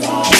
today.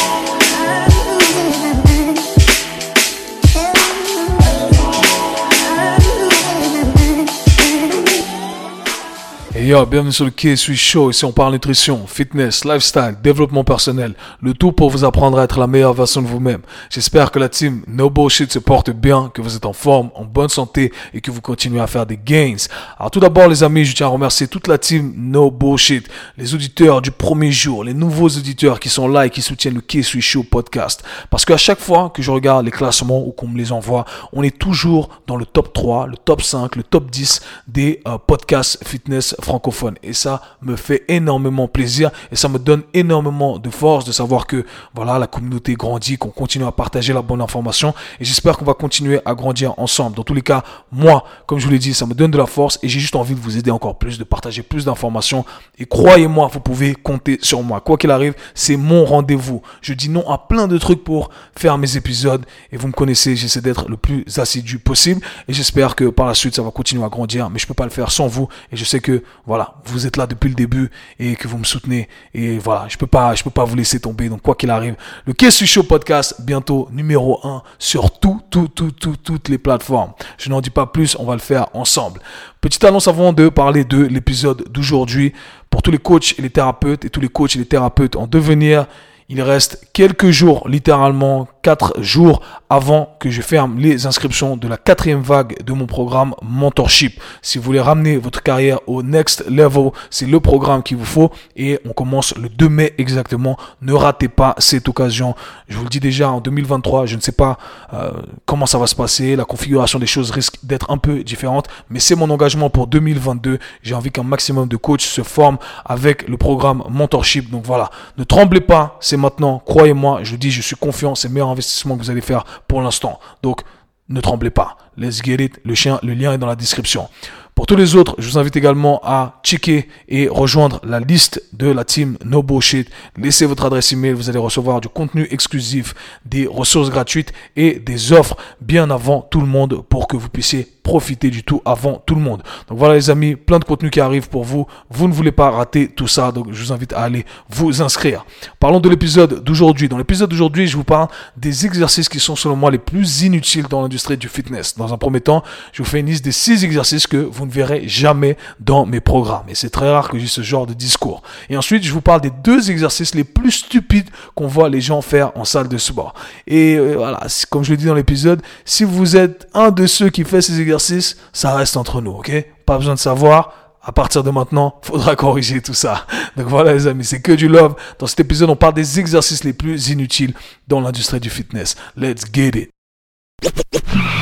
Yo, bienvenue sur le K-Sui Show. Ici, on parle nutrition, fitness, lifestyle, développement personnel. Le tout pour vous apprendre à être la meilleure version de vous-même. J'espère que la team No Bullshit se porte bien, que vous êtes en forme, en bonne santé et que vous continuez à faire des gains. Alors, tout d'abord, les amis, je tiens à remercier toute la team No Bullshit, les auditeurs du premier jour, les nouveaux auditeurs qui sont là et qui soutiennent le K-Sui Show podcast. Parce qu'à chaque fois que je regarde les classements ou qu'on me les envoie, on est toujours dans le top 3, le top 5, le top 10 des euh, podcasts fitness français et ça me fait énormément plaisir et ça me donne énormément de force de savoir que voilà, la communauté grandit, qu'on continue à partager la bonne information et j'espère qu'on va continuer à grandir ensemble. Dans tous les cas, moi, comme je vous l'ai dit, ça me donne de la force et j'ai juste envie de vous aider encore plus, de partager plus d'informations et croyez-moi, vous pouvez compter sur moi. Quoi qu'il arrive, c'est mon rendez-vous. Je dis non à plein de trucs pour faire mes épisodes et vous me connaissez, j'essaie d'être le plus assidu possible et j'espère que par la suite ça va continuer à grandir mais je peux pas le faire sans vous et je sais que voilà, vous êtes là depuis le début et que vous me soutenez. Et voilà, je peux pas, je peux pas vous laisser tomber. Donc, quoi qu'il arrive, le Qu'est-ce Show podcast, bientôt numéro 1 sur tout, tout, tout, tout, toutes les plateformes. Je n'en dis pas plus, on va le faire ensemble. Petite annonce avant de parler de l'épisode d'aujourd'hui. Pour tous les coachs et les thérapeutes et tous les coachs et les thérapeutes en devenir, il reste quelques jours, littéralement 4 jours avant que je ferme les inscriptions de la quatrième vague de mon programme Mentorship. Si vous voulez ramener votre carrière au next level, c'est le programme qu'il vous faut et on commence le 2 mai exactement. Ne ratez pas cette occasion. Je vous le dis déjà en 2023, je ne sais pas euh, comment ça va se passer. La configuration des choses risque d'être un peu différente, mais c'est mon engagement pour 2022. J'ai envie qu'un maximum de coachs se forment avec le programme Mentorship. Donc voilà, ne tremblez pas, c'est maintenant. Croyez-moi, je dis, je suis confiant, c'est meilleur investissement que vous allez faire pour l'instant. Donc, ne tremblez pas. Let's get it. Le, chien, le lien est dans la description. Pour tous les autres, je vous invite également à checker et rejoindre la liste de la team No Bullshit. Laissez votre adresse email, vous allez recevoir du contenu exclusif, des ressources gratuites et des offres bien avant tout le monde pour que vous puissiez profiter du tout avant tout le monde. Donc voilà les amis, plein de contenu qui arrive pour vous. Vous ne voulez pas rater tout ça, donc je vous invite à aller vous inscrire. Parlons de l'épisode d'aujourd'hui. Dans l'épisode d'aujourd'hui, je vous parle des exercices qui sont selon moi les plus inutiles dans l'industrie du fitness. Dans un premier temps, je vous fais une liste des six exercices que vous ne verrez jamais dans mes programmes. Et c'est très rare que j'ai ce genre de discours. Et ensuite, je vous parle des deux exercices les plus stupides qu'on voit les gens faire en salle de sport. Et euh, voilà, comme je l'ai dit dans l'épisode, si vous êtes un de ceux qui fait ces exercices, ça reste entre nous, ok? Pas besoin de savoir. À partir de maintenant, faudra corriger tout ça. Donc voilà les amis, c'est que du love. Dans cet épisode, on parle des exercices les plus inutiles dans l'industrie du fitness. Let's get it.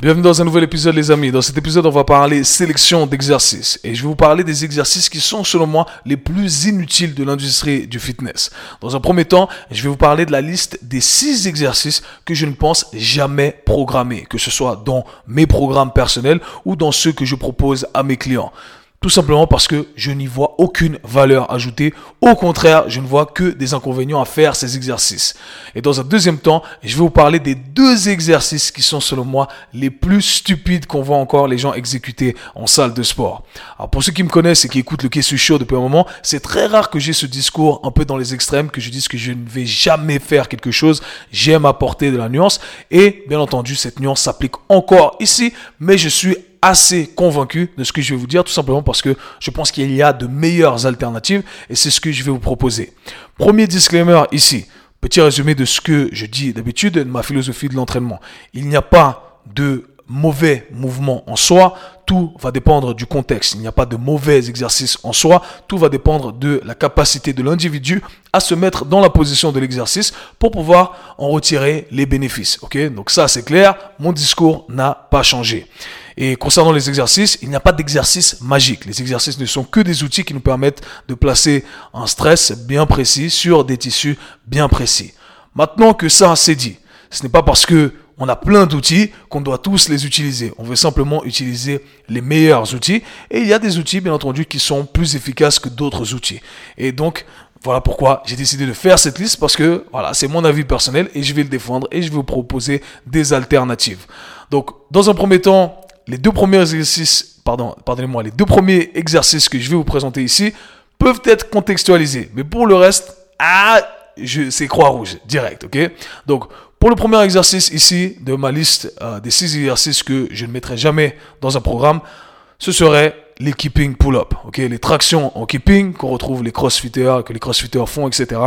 Bienvenue dans un nouvel épisode les amis. Dans cet épisode, on va parler sélection d'exercices. Et je vais vous parler des exercices qui sont selon moi les plus inutiles de l'industrie du fitness. Dans un premier temps, je vais vous parler de la liste des six exercices que je ne pense jamais programmer, que ce soit dans mes programmes personnels ou dans ceux que je propose à mes clients. Tout simplement parce que je n'y vois aucune valeur ajoutée. Au contraire, je ne vois que des inconvénients à faire ces exercices. Et dans un deuxième temps, je vais vous parler des deux exercices qui sont selon moi les plus stupides qu'on voit encore les gens exécuter en salle de sport. Alors pour ceux qui me connaissent et qui écoutent le Kessu Show depuis un moment, c'est très rare que j'ai ce discours un peu dans les extrêmes, que je dise que je ne vais jamais faire quelque chose. J'aime apporter de la nuance. Et bien entendu, cette nuance s'applique encore ici, mais je suis assez convaincu de ce que je vais vous dire, tout simplement parce que je pense qu'il y a de meilleures alternatives et c'est ce que je vais vous proposer. Premier disclaimer ici, petit résumé de ce que je dis d'habitude, de ma philosophie de l'entraînement. Il n'y a pas de mauvais mouvement en soi, tout va dépendre du contexte. Il n'y a pas de mauvais exercice en soi, tout va dépendre de la capacité de l'individu à se mettre dans la position de l'exercice pour pouvoir en retirer les bénéfices. Ok, donc ça c'est clair, mon discours n'a pas changé. Et concernant les exercices, il n'y a pas d'exercice magique. Les exercices ne sont que des outils qui nous permettent de placer un stress bien précis sur des tissus bien précis. Maintenant que ça c'est dit, ce n'est pas parce que on a plein d'outils qu'on doit tous les utiliser. On veut simplement utiliser les meilleurs outils. Et il y a des outils, bien entendu, qui sont plus efficaces que d'autres outils. Et donc, voilà pourquoi j'ai décidé de faire cette liste parce que voilà, c'est mon avis personnel et je vais le défendre et je vais vous proposer des alternatives. Donc, dans un premier temps, les deux premiers exercices, pardon, pardonnez-moi, les deux premiers exercices que je vais vous présenter ici peuvent être contextualisés. Mais pour le reste, ah, c'est croix rouge, direct, ok? Donc, pour le premier exercice ici de ma liste euh, des six exercices que je ne mettrai jamais dans un programme, ce serait les keeping pull-up, ok, les tractions en keeping qu'on retrouve les crossfitters, que les crossfitters font, etc.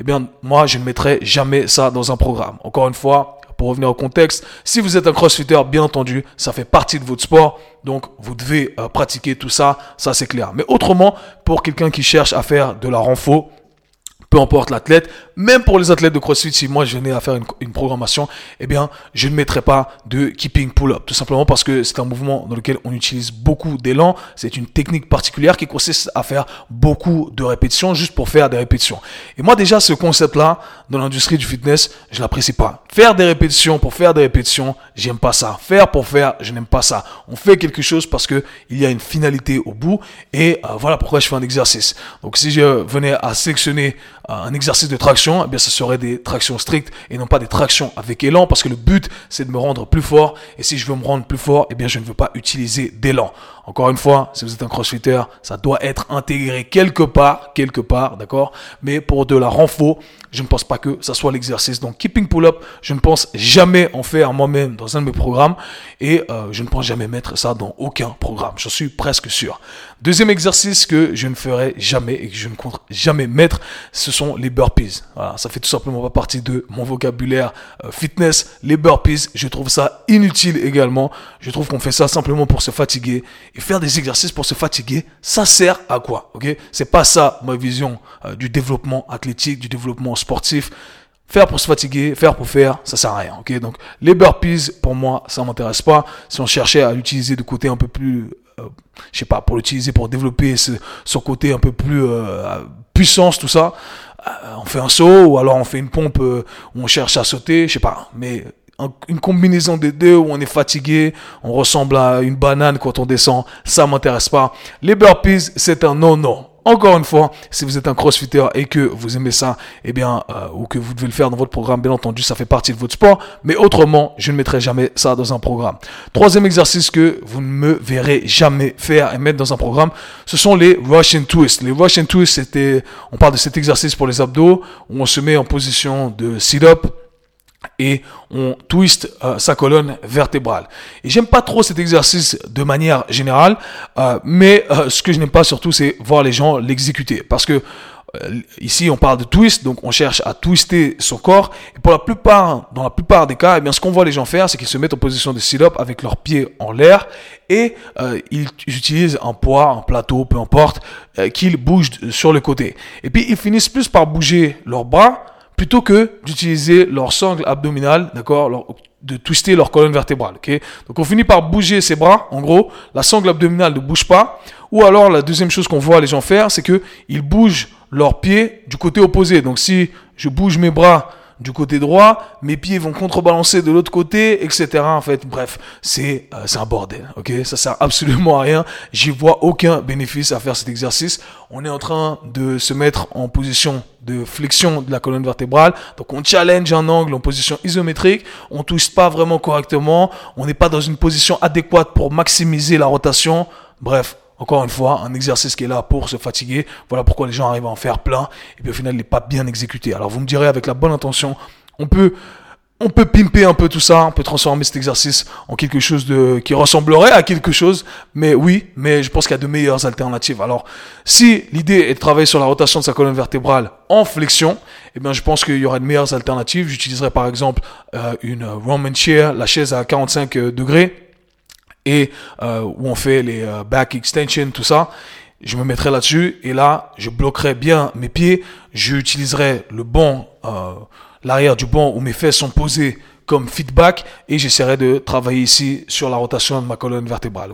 Eh bien, moi, je ne mettrai jamais ça dans un programme. Encore une fois, pour revenir au contexte, si vous êtes un crossfitter, bien entendu, ça fait partie de votre sport, donc vous devez euh, pratiquer tout ça, ça c'est clair. Mais autrement, pour quelqu'un qui cherche à faire de la renfo, peu importe l'athlète, même pour les athlètes de CrossFit, si moi je venais à faire une, programmation, eh bien, je ne mettrais pas de keeping pull-up. Tout simplement parce que c'est un mouvement dans lequel on utilise beaucoup d'élan. C'est une technique particulière qui consiste à faire beaucoup de répétitions juste pour faire des répétitions. Et moi, déjà, ce concept-là, dans l'industrie du fitness, je l'apprécie pas. Faire des répétitions pour faire des répétitions, j'aime pas ça. Faire pour faire, je n'aime pas ça. On fait quelque chose parce que il y a une finalité au bout. Et euh, voilà pourquoi je fais un exercice. Donc, si je venais à sélectionner euh, un exercice de traction, eh bien, ce serait des tractions strictes et non pas des tractions avec élan parce que le but, c'est de me rendre plus fort. Et si je veux me rendre plus fort, eh bien, je ne veux pas utiliser d'élan. Encore une fois, si vous êtes un crossfitter, ça doit être intégré quelque part, quelque part, d'accord? Mais pour de la renfort, je ne pense pas que ça soit l'exercice. Donc, keeping pull-up, je ne pense jamais en faire moi-même dans un de mes programmes et euh, je ne pense jamais mettre ça dans aucun programme. J'en suis presque sûr. Deuxième exercice que je ne ferai jamais et que je ne compte jamais mettre, ce sont les burpees. Voilà, ça fait tout simplement pas partie de mon vocabulaire euh, fitness. Les burpees, je trouve ça inutile également. Je trouve qu'on fait ça simplement pour se fatiguer et faire des exercices pour se fatiguer. Ça sert à quoi Ok? C'est pas ça ma vision euh, du développement athlétique, du développement sportif. Faire pour se fatiguer, faire pour faire, ça sert à rien. Ok, donc les burpees, pour moi, ça m'intéresse pas. Si on cherchait à l'utiliser de côté un peu plus, euh, je sais pas, pour l'utiliser pour développer ce, son côté un peu plus euh, puissance, tout ça, euh, on fait un saut ou alors on fait une pompe où on cherche à sauter, je sais pas. Mais une combinaison des deux où on est fatigué, on ressemble à une banane quand on descend, ça m'intéresse pas. Les burpees, c'est un non-non. Encore une fois, si vous êtes un crossfitter et que vous aimez ça, eh bien, euh, ou que vous devez le faire dans votre programme, bien entendu, ça fait partie de votre sport. Mais autrement, je ne mettrai jamais ça dans un programme. Troisième exercice que vous ne me verrez jamais faire et mettre dans un programme, ce sont les Russian twists. Les Russian twists, c'était, on parle de cet exercice pour les abdos où on se met en position de sit-up et on twist euh, sa colonne vertébrale. Et j'aime pas trop cet exercice de manière générale, euh, mais euh, ce que je n'aime pas surtout, c'est voir les gens l'exécuter. Parce que ici, on parle de twist, donc on cherche à twister son corps. Et pour la plupart, dans la plupart des cas, eh bien, ce qu'on voit les gens faire, c'est qu'ils se mettent en position de sit-up avec leurs pieds en l'air et ils utilisent un poids, un plateau, peu importe, qu'ils bougent sur le côté. Et puis ils finissent plus par bouger leurs bras plutôt que d'utiliser leur sangle abdominale, d'accord, de twister leur colonne vertébrale, ok? Donc on finit par bouger ses bras, en gros, la sangle abdominale ne bouge pas, ou alors la deuxième chose qu'on voit les gens faire, c'est que ils bougent leurs pieds du côté opposé. Donc si je bouge mes bras du côté droit, mes pieds vont contrebalancer de l'autre côté, etc. En fait, bref, c'est euh, un bordel, ok? Ça sert absolument à rien. J'y vois aucun bénéfice à faire cet exercice. On est en train de se mettre en position de flexion de la colonne vertébrale. Donc on challenge un angle en position isométrique, on touche pas vraiment correctement, on n'est pas dans une position adéquate pour maximiser la rotation. Bref, encore une fois, un exercice qui est là pour se fatiguer. Voilà pourquoi les gens arrivent à en faire plein. Et puis au final, il n'est pas bien exécuté. Alors vous me direz, avec la bonne intention, on peut, on peut pimper un peu tout ça. On peut transformer cet exercice en quelque chose qui ressemblerait à quelque chose. Mais oui, mais je pense qu'il y a de meilleures alternatives. Alors, si l'idée est de travailler sur la rotation de sa colonne vertébrale en flexion, eh bien, je pense qu'il y aura de meilleures alternatives. J'utiliserai par exemple euh, une Roman chair, la chaise à 45 degrés et euh, où on fait les euh, back extension, tout ça. Je me mettrai là-dessus et là, je bloquerai bien mes pieds. J'utiliserai le banc, euh, l'arrière du banc où mes fesses sont posées comme feedback et j'essaierai de travailler ici sur la rotation de ma colonne vertébrale,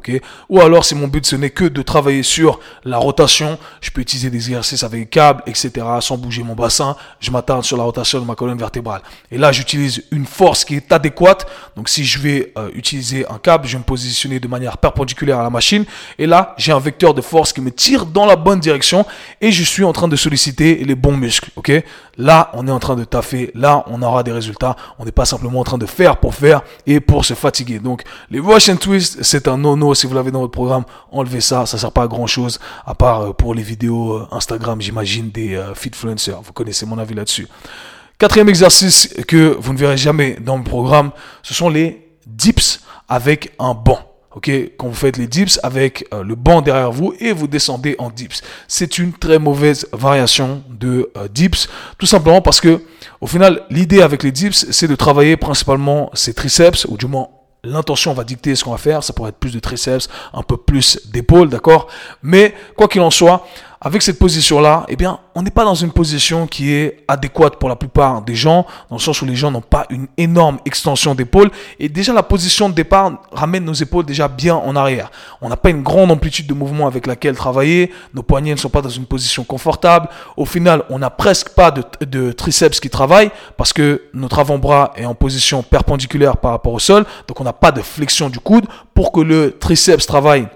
Ou alors, si mon but ce n'est que de travailler sur la rotation, je peux utiliser des exercices avec câble, etc., sans bouger mon bassin. Je m'attarde sur la rotation de ma colonne vertébrale. Et là, j'utilise une force qui est adéquate. Donc, si je vais euh, utiliser un câble, je vais me positionner de manière perpendiculaire à la machine. Et là, j'ai un vecteur de force qui me tire dans la bonne direction et je suis en train de solliciter les bons muscles, là, on est en train de taffer, là, on aura des résultats. On n'est pas simplement en train de faire pour faire et pour se fatiguer. Donc, les Russian Twist, c'est un no-no. Si vous l'avez dans votre programme, enlevez ça. Ça sert pas à grand chose, à part euh, pour les vidéos euh, Instagram, j'imagine, des euh, fitfluencers. Vous connaissez mon avis là-dessus. Quatrième exercice que vous ne verrez jamais dans le programme, ce sont les dips avec un banc. Ok, quand vous faites les dips avec euh, le banc derrière vous et vous descendez en dips. C'est une très mauvaise variation de euh, dips, tout simplement parce que au final, l'idée avec les dips, c'est de travailler principalement ses triceps, ou du moins l'intention va dicter ce qu'on va faire. Ça pourrait être plus de triceps, un peu plus d'épaules, d'accord? Mais quoi qu'il en soit, avec cette position-là, eh bien, on n'est pas dans une position qui est adéquate pour la plupart des gens, dans le sens où les gens n'ont pas une énorme extension d'épaule. Et déjà, la position de départ ramène nos épaules déjà bien en arrière. On n'a pas une grande amplitude de mouvement avec laquelle travailler. Nos poignets ne sont pas dans une position confortable. Au final, on n'a presque pas de, de triceps qui travaillent parce que notre avant-bras est en position perpendiculaire par rapport au sol. Donc, on n'a pas de flexion du coude. Pour que le triceps travaille,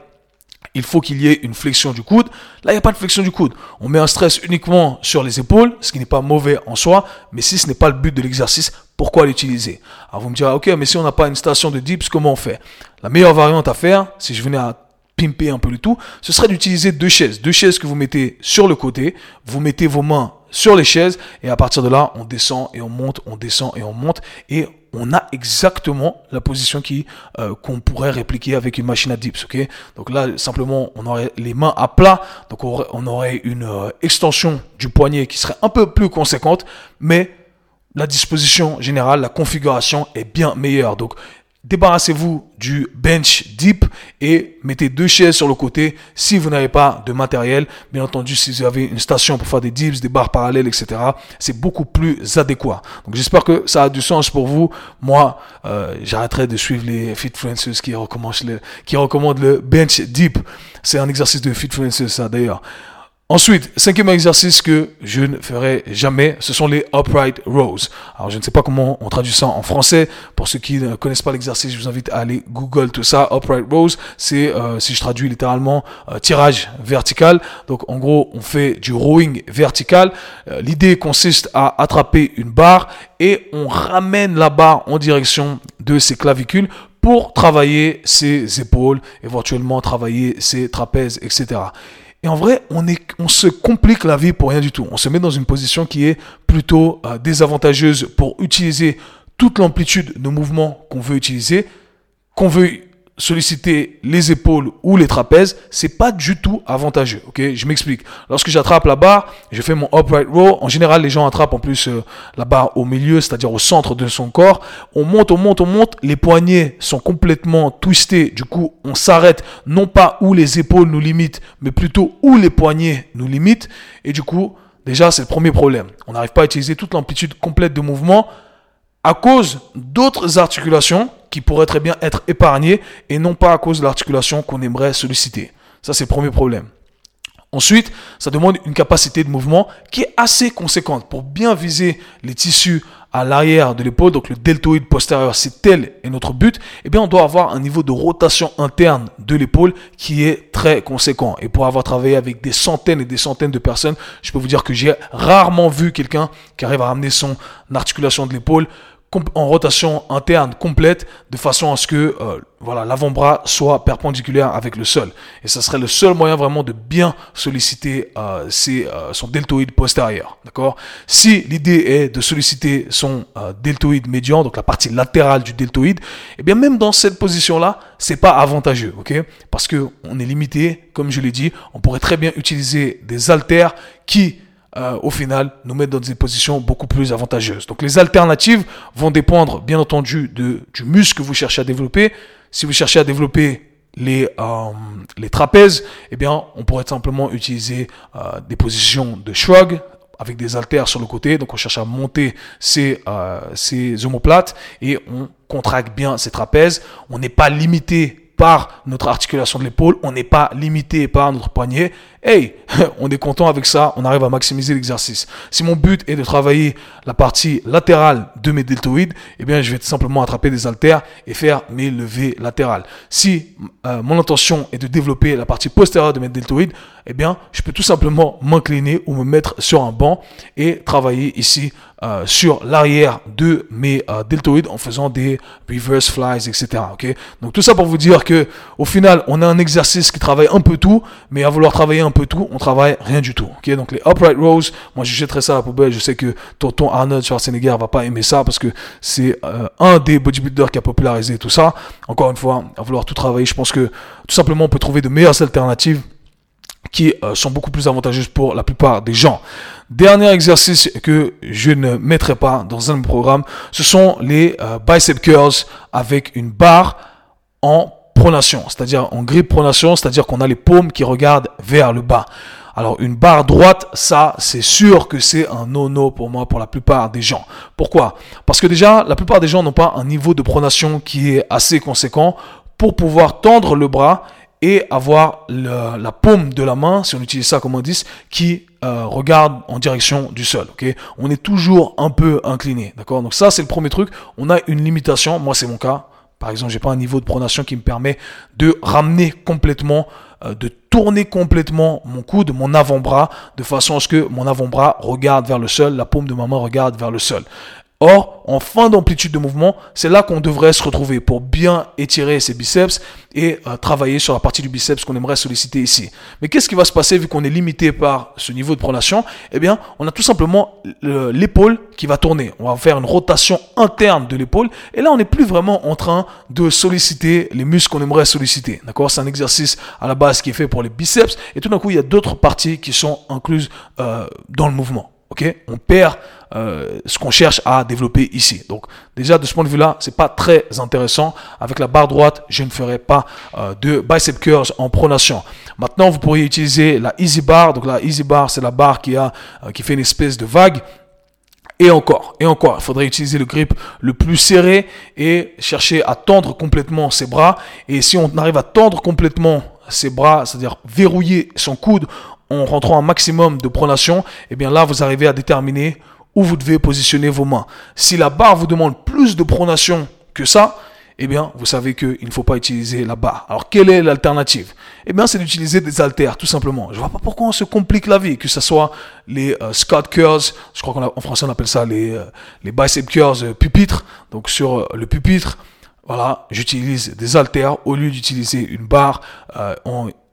il faut qu'il y ait une flexion du coude. Là, il n'y a pas de flexion du coude. On met un stress uniquement sur les épaules, ce qui n'est pas mauvais en soi, mais si ce n'est pas le but de l'exercice, pourquoi l'utiliser? Alors vous me direz, ok, mais si on n'a pas une station de dips, comment on fait? La meilleure variante à faire, si je venais à un peu le tout, ce serait d'utiliser deux chaises. Deux chaises que vous mettez sur le côté, vous mettez vos mains sur les chaises et à partir de là, on descend et on monte, on descend et on monte et on a exactement la position qui euh, qu'on pourrait répliquer avec une machine à dips, ok? Donc là, simplement, on aurait les mains à plat, donc on aurait, une euh, extension du poignet qui serait un peu plus conséquente, mais la disposition générale, la configuration est bien meilleure. Donc Débarrassez-vous du bench deep et mettez deux chaises sur le côté si vous n'avez pas de matériel. Bien entendu, si vous avez une station pour faire des dips, des barres parallèles, etc., c'est beaucoup plus adéquat. Donc j'espère que ça a du sens pour vous. Moi, euh, j'arrêterai de suivre les fitfluencers qui recommandent le, qui recommandent le bench deep. C'est un exercice de fitfluencers, ça d'ailleurs. Ensuite, cinquième exercice que je ne ferai jamais, ce sont les upright rows. Alors, je ne sais pas comment on traduit ça en français. Pour ceux qui ne connaissent pas l'exercice, je vous invite à aller Google tout ça. Upright rows, c'est, euh, si je traduis littéralement, euh, tirage vertical. Donc, en gros, on fait du rowing vertical. Euh, l'idée consiste à attraper une barre et on ramène la barre en direction de ses clavicules pour travailler ses épaules, éventuellement travailler ses trapèzes, etc. Et en vrai, on, se complique la vie pour rien du tout. On se met dans une position qui est plutôt euh, désavantageuse pour utiliser toute l'amplitude de mouvement qu'on veut utiliser, qu'on veut solliciter les épaules ou les trapèzes, c'est pas du tout avantageux. Ok, je m'explique. Lorsque j'attrape la barre, je fais mon upright row. En général, les gens attrapent en plus euh, la barre au milieu, c'est-à-dire au centre de son corps. On monte, on monte, on monte. Les poignets sont complètement twistés. Du coup, on s'arrête non pas où les épaules nous limitent, mais plutôt où les poignets nous limitent. Et du coup, déjà, c'est le premier problème. On n'arrive pas à utiliser toute l'amplitude complète de mouvement à cause d'autres articulations qui pourraient très bien être épargnées et non pas à cause de l'articulation qu'on aimerait solliciter. Ça, c'est le premier problème. Ensuite, ça demande une capacité de mouvement qui est assez conséquente pour bien viser les tissus à l'arrière de l'épaule, donc le deltoïde postérieur, c'est tel est notre but, eh bien on doit avoir un niveau de rotation interne de l'épaule qui est très conséquent. Et pour avoir travaillé avec des centaines et des centaines de personnes, je peux vous dire que j'ai rarement vu quelqu'un qui arrive à ramener son articulation de l'épaule en rotation interne complète de façon à ce que euh, voilà l'avant-bras soit perpendiculaire avec le sol. Et ça serait le seul moyen vraiment de bien solliciter euh, euh, son deltoïde postérieur d'accord? Si l'idée est de solliciter son deltoïde médian donc la partie latérale du deltoïde eh bien même dans cette position là c'est pas avantageux ok? Parce que on est limité comme je l'ai dit on pourrait très bien utiliser des haltères qui euh, au final, nous mettre dans des positions beaucoup plus avantageuses. Donc les alternatives vont dépendre, bien entendu, du muscle que vous cherchez à développer. Si vous cherchez à développer les, euh, les trapèzes, eh bien, on pourrait simplement utiliser euh, des positions de shrug avec des haltères sur le côté. Donc on cherche à monter ces, ces omoplates et on contracte bien ces trapèzes. On n'est pas limité par notre articulation de l'épaule, on n'est pas limité par notre poignet. Hey, on est content avec ça, on arrive à maximiser l'exercice. Si mon but est de travailler la partie latérale de mes deltoïdes, eh bien, je vais tout simplement attraper des haltères et faire mes levées latérales. Si euh, mon intention est de développer la partie postérieure de mes deltoïdes, eh bien, je peux tout simplement m'incliner ou me mettre sur un banc et travailler ici euh, sur l'arrière de mes euh, deltoïdes en faisant des reverse flies, etc. Ok? Donc tout ça pour vous dire que au final, on a un exercice qui travaille un peu tout, mais à vouloir travailler un peu tout, on travaille rien du tout. Ok? Donc les upright rows, moi je jetterai ça à la poubelle. Je sais que tonton Arnold Schwarzenegger va pas aimer ça parce que c'est euh, un des bodybuilders qui a popularisé tout ça. Encore une fois, à vouloir tout travailler, je pense que tout simplement on peut trouver de meilleures alternatives qui euh, sont beaucoup plus avantageuses pour la plupart des gens. Dernier exercice que je ne mettrai pas dans un programme, ce sont les euh, bicep curls avec une barre en pronation, c'est-à-dire en grip pronation, c'est-à-dire qu'on a les paumes qui regardent vers le bas. Alors une barre droite, ça c'est sûr que c'est un no-no pour moi pour la plupart des gens. Pourquoi? Parce que déjà la plupart des gens n'ont pas un niveau de pronation qui est assez conséquent pour pouvoir tendre le bras et avoir la paume de la main, si on utilise ça comme indice, qui euh, regarde en direction du sol. Ok, on est toujours un peu incliné, d'accord? Donc ça c'est le premier truc. On a une limitation. Moi c'est mon cas. Par exemple, j'ai pas un niveau de pronation qui me permet de ramener complètement, euh, de tourner complètement mon coude, mon avant-bras, de façon à ce que mon avant-bras regarde vers le sol, la paume de ma main regarde vers le sol. Or, en fin d'amplitude de mouvement, c'est là qu'on devrait se retrouver pour bien étirer ses biceps et euh, travailler sur la partie du biceps qu'on aimerait solliciter ici. Mais qu'est-ce qui va se passer vu qu'on est limité par ce niveau de pronation? Eh bien, on a tout simplement l'épaule qui va tourner. On va faire une rotation interne de l'épaule et là, on n'est plus vraiment en train de solliciter les muscles qu'on aimerait solliciter. D'accord? C'est un exercice à la base qui est fait pour les biceps et tout d'un coup, il y a d'autres parties qui sont incluses euh, dans le mouvement. On perd euh, ce qu'on cherche à développer ici. Donc déjà de ce point de vue-là, c'est pas très intéressant. Avec la barre droite, je ne ferai pas euh, de bicep curls en pronation. Maintenant, vous pourriez utiliser la easy bar. Donc la easy bar, c'est la barre qui a euh, qui fait une espèce de vague. Et encore, et encore, il faudrait utiliser le grip le plus serré et chercher à tendre complètement ses bras. Et si on arrive à tendre complètement ses bras, c'est-à-dire verrouiller son coude en rentrant un maximum de pronation, et eh bien là, vous arrivez à déterminer où vous devez positionner vos mains. Si la barre vous demande plus de pronation que ça, eh bien, vous savez qu'il ne faut pas utiliser la barre. Alors, quelle est l'alternative? Eh bien, c'est d'utiliser des haltères, tout simplement. Je ne vois pas pourquoi on se complique la vie, que ce soit les euh, Scott Curls, je crois qu'en français on appelle ça les, euh, les bicep curls euh, pupitres. Donc, sur le pupitre, voilà, j'utilise des haltères au lieu d'utiliser une barre.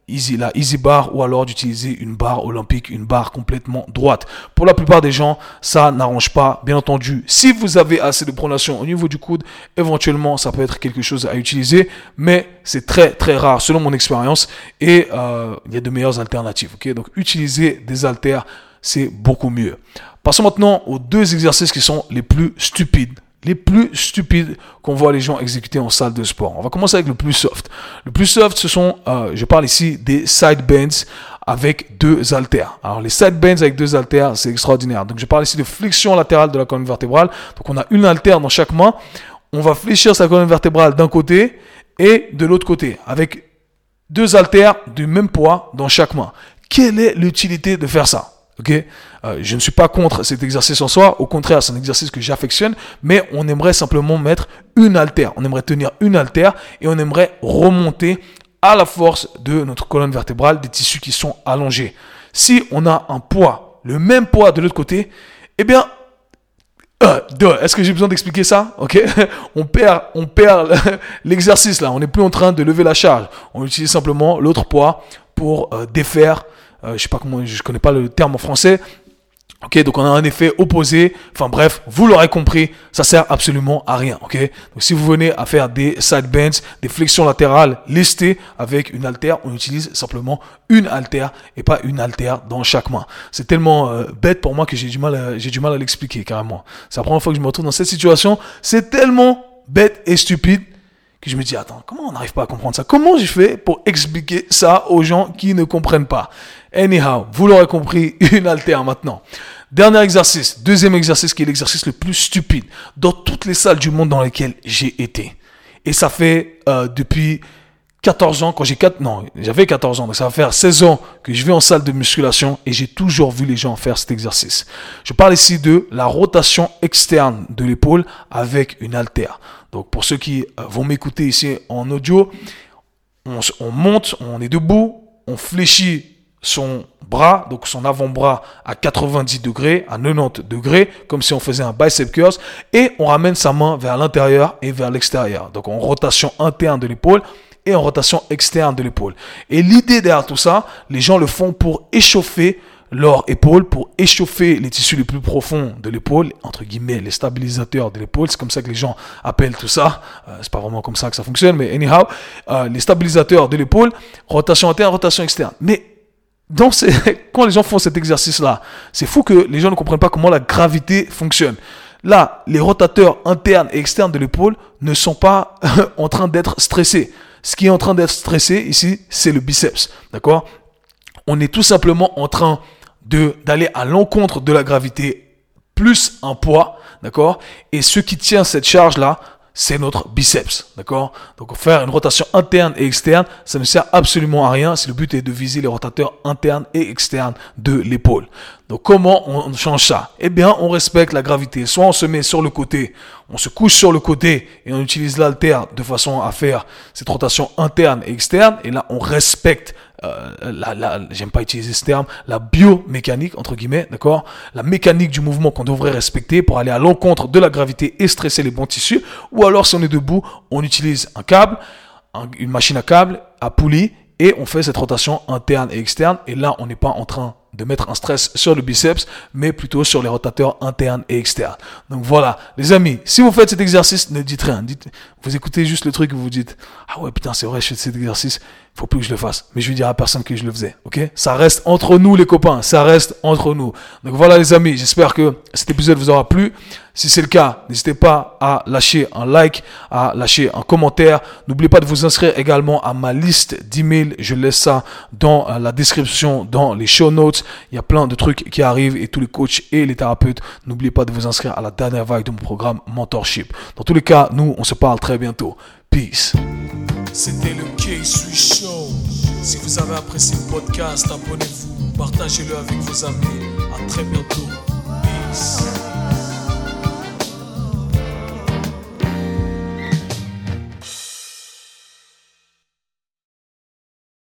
Easy, la easy bar ou alors d'utiliser une barre olympique, une barre complètement droite. Pour la plupart des gens, ça n'arrange pas. Bien entendu, si vous avez assez de pronation au niveau du coude, éventuellement, ça peut être quelque chose à utiliser, mais c'est très très rare selon mon expérience et euh, il y a de meilleures alternatives. Donc utiliser des haltères, c'est beaucoup mieux. Passons maintenant aux deux exercices qui sont les plus stupides les plus stupides qu'on voit les gens exécuter en salle de sport. On va commencer avec le plus soft. Le plus soft, ce sont, euh, je parle ici des side bends avec deux haltères. Alors les side bends avec deux haltères, c'est extraordinaire. Donc je parle ici de flexion latérale de la colonne vertébrale. Donc on a une haltère dans chaque main. On va fléchir sa colonne vertébrale d'un côté et de l'autre côté avec deux haltères du même poids dans chaque main. Quelle est l'utilité de faire ça? Euh, je ne suis pas contre cet exercice en soi. Au contraire, c'est un exercice que j'affectionne. Mais on aimerait simplement mettre une haltère. On aimerait tenir une haltère et on aimerait remonter à la force de notre colonne vertébrale des tissus qui sont allongés. Si on a un poids, le même poids de l'autre côté, eh bien, euh, est-ce que j'ai besoin d'expliquer ça? On perd, on perd l'exercice là. On n'est plus en train de lever la charge. On utilise simplement l'autre poids pour euh, défaire euh, je sais connais pas le terme en français. Ok, donc on a un effet opposé. Enfin bref, vous l'aurez compris, ça sert absolument à rien. Ok, donc si vous venez à faire des side bends, des flexions latérales listées avec une haltère, on utilise simplement une haltère et pas une haltère dans chaque main. C'est tellement euh, bête pour moi que j'ai du mal, j'ai du mal à l'expliquer carrément. C'est la première fois que je me retrouve dans cette situation. C'est tellement bête et stupide que je me dis, attends, comment on n'arrive pas à comprendre ça? Comment j'ai fait pour expliquer ça aux gens qui ne comprennent pas? Anyhow, vous l'aurez compris, une altère maintenant. Dernier exercice, deuxième exercice qui est l'exercice le plus stupide dans toutes les salles du monde dans lesquelles j'ai été. Et ça fait euh, depuis 14 ans, quand j'ai 4, non, j'avais 14 ans, donc ça va faire 16 ans que je vais en salle de musculation et j'ai toujours vu les gens faire cet exercice. Je parle ici de la rotation externe de l'épaule avec une haltère. Donc pour ceux qui euh, vont m'écouter ici en audio, on, on monte, on est debout, on fléchit son bras, donc son avant-bras à 90 degrés, à 90 degrés, comme si on faisait un bicep curls, et on ramène sa main vers l'intérieur et vers l'extérieur. Donc en rotation interne de l'épaule et en rotation externe de l'épaule. Et l'idée derrière tout ça, les gens le font pour échauffer leur épaule, pour échauffer les tissus les plus profonds de l'épaule, entre guillemets, les stabilisateurs de l'épaule. C'est comme ça que les gens appellent tout ça. Euh, c'est pas vraiment comme ça que ça fonctionne, mais anyhow, euh, les stabilisateurs de l'épaule, rotation interne, rotation externe. Mais ces, quand les gens font cet exercice-là, c'est fou que les gens ne comprennent pas comment la gravité fonctionne. Là, les rotateurs internes et externes de l'épaule ne sont pas en train d'être stressés. Ce qui est en train d'être stressé ici, c'est le biceps. D'accord? On est tout simplement en train d'aller à l'encontre de la gravité plus un poids, d'accord? Et ce qui tient cette charge là, c'est notre biceps, d'accord? Donc faire une rotation interne et externe, ça ne sert absolument à rien si le but est de viser les rotateurs internes et externes de l'épaule. Donc comment on change ça? Eh bien, on respecte la gravité. Soit on se met sur le côté, on se couche sur le côté et on utilise l'altère de façon à faire cette rotation interne et externe. Et là, on respecte euh, la, j'aime pas utiliser ce terme, la biomécanique, entre guillemets, d'accord? La mécanique du mouvement qu'on devrait respecter pour aller à l'encontre de la gravité et stresser les bons tissus. Ou alors, si on est debout, on utilise un câble, une machine à câble, à poulie, et on fait cette rotation interne et externe. Et là, on n'est pas en train de mettre un stress sur le biceps, mais plutôt sur les rotateurs internes et externes. Donc voilà, les amis, si vous faites cet exercice, ne dites rien. Vous écoutez juste le truc et vous dites, ah ouais, putain, c'est vrai, je fais cet exercice, faut plus que je le fasse. Mais je vais dire à personne que je le faisais, ok? Ça reste entre nous, les copains, ça reste entre nous. Donc voilà, les amis, j'espère que cet épisode vous aura plu. Si c'est le cas, n'hésitez pas à lâcher un like, à lâcher un commentaire. N'oubliez pas de vous inscrire également à ma liste d'emails. Je laisse ça dans la description, dans les show notes. Il y a plein de trucs qui arrivent et tous les coachs et les thérapeutes, n'oubliez pas de vous inscrire à la dernière vague de mon programme Mentorship. Dans tous les cas, nous, on se parle très bientôt. Peace. Très bientôt. Peace.